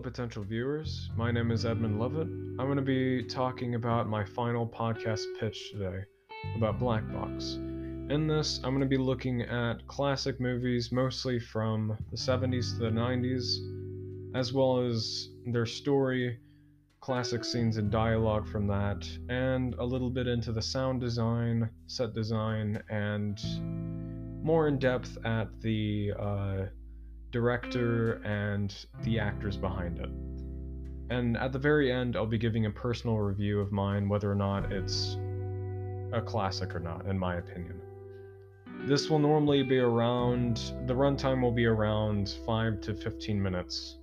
potential viewers. My name is Edmund Lovett. I'm going to be talking about my final podcast pitch today about Black Box. In this, I'm going to be looking at classic movies, mostly from the 70s to the 90s, as well as their story, classic scenes and dialogue from that, and a little bit into the sound design, set design, and more in depth at the uh, director, and the actors behind it. And at the very end, I'll be giving a personal review of mine, whether or not it's a classic or not, in my opinion. This will normally be around, the runtime will be around 5 to 15 minutes.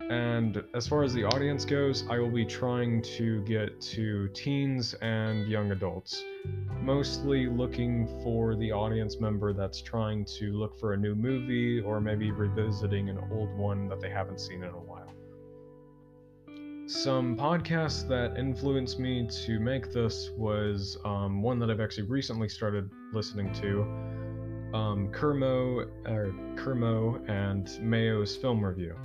And as far as the audience goes, I will be trying to get to teens and young adults. Mostly looking for the audience member that's trying to look for a new movie or maybe revisiting an old one that they haven't seen in a while. Some podcasts that influenced me to make this was um, one that I've actually recently started listening to. Um, Kermode, or Kermode and Mayo's film review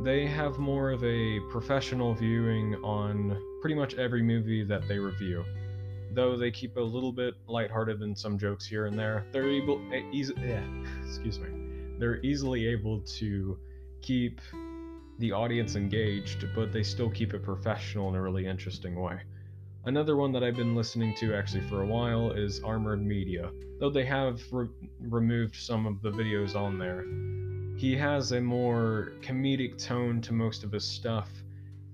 they have more of a professional viewing on pretty much every movie that they review. Though they keep a little bit lighthearted in some jokes here and there, they're able, easy, yeah, excuse me, they're easily able to keep the audience engaged, but they still keep it professional in a really interesting way. Another one that I've been listening to actually for a while is Armored Media, though they have re- removed some of the videos on there he has a more comedic tone to most of his stuff,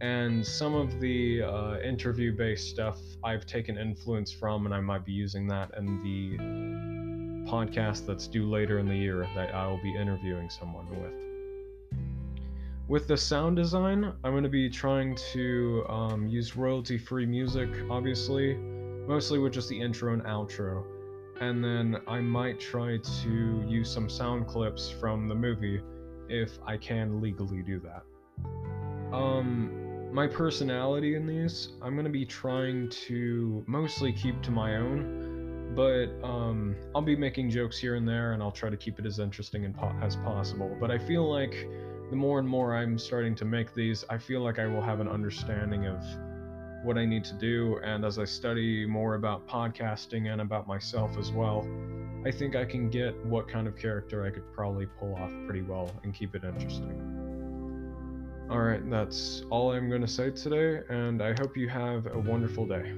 and some of the uh, interview based stuff I've taken influence from, and I might be using that in the podcast that's due later in the year that I will be interviewing someone with. With the sound design, I'm going to be trying to um, use royalty free music, obviously, mostly with just the intro and outro and then I might try to use some sound clips from the movie if I can legally do that. Um, my personality in these, I'm gonna be trying to mostly keep to my own, but um, I'll be making jokes here and there, and I'll try to keep it as interesting po- as possible. But I feel like the more and more I'm starting to make these, I feel like I will have an understanding of what I need to do. And as I study more about podcasting and about myself as well, I think I can get what kind of character I could probably pull off pretty well and keep it interesting. Alright, that's all I'm going to say today, and I hope you have a wonderful day.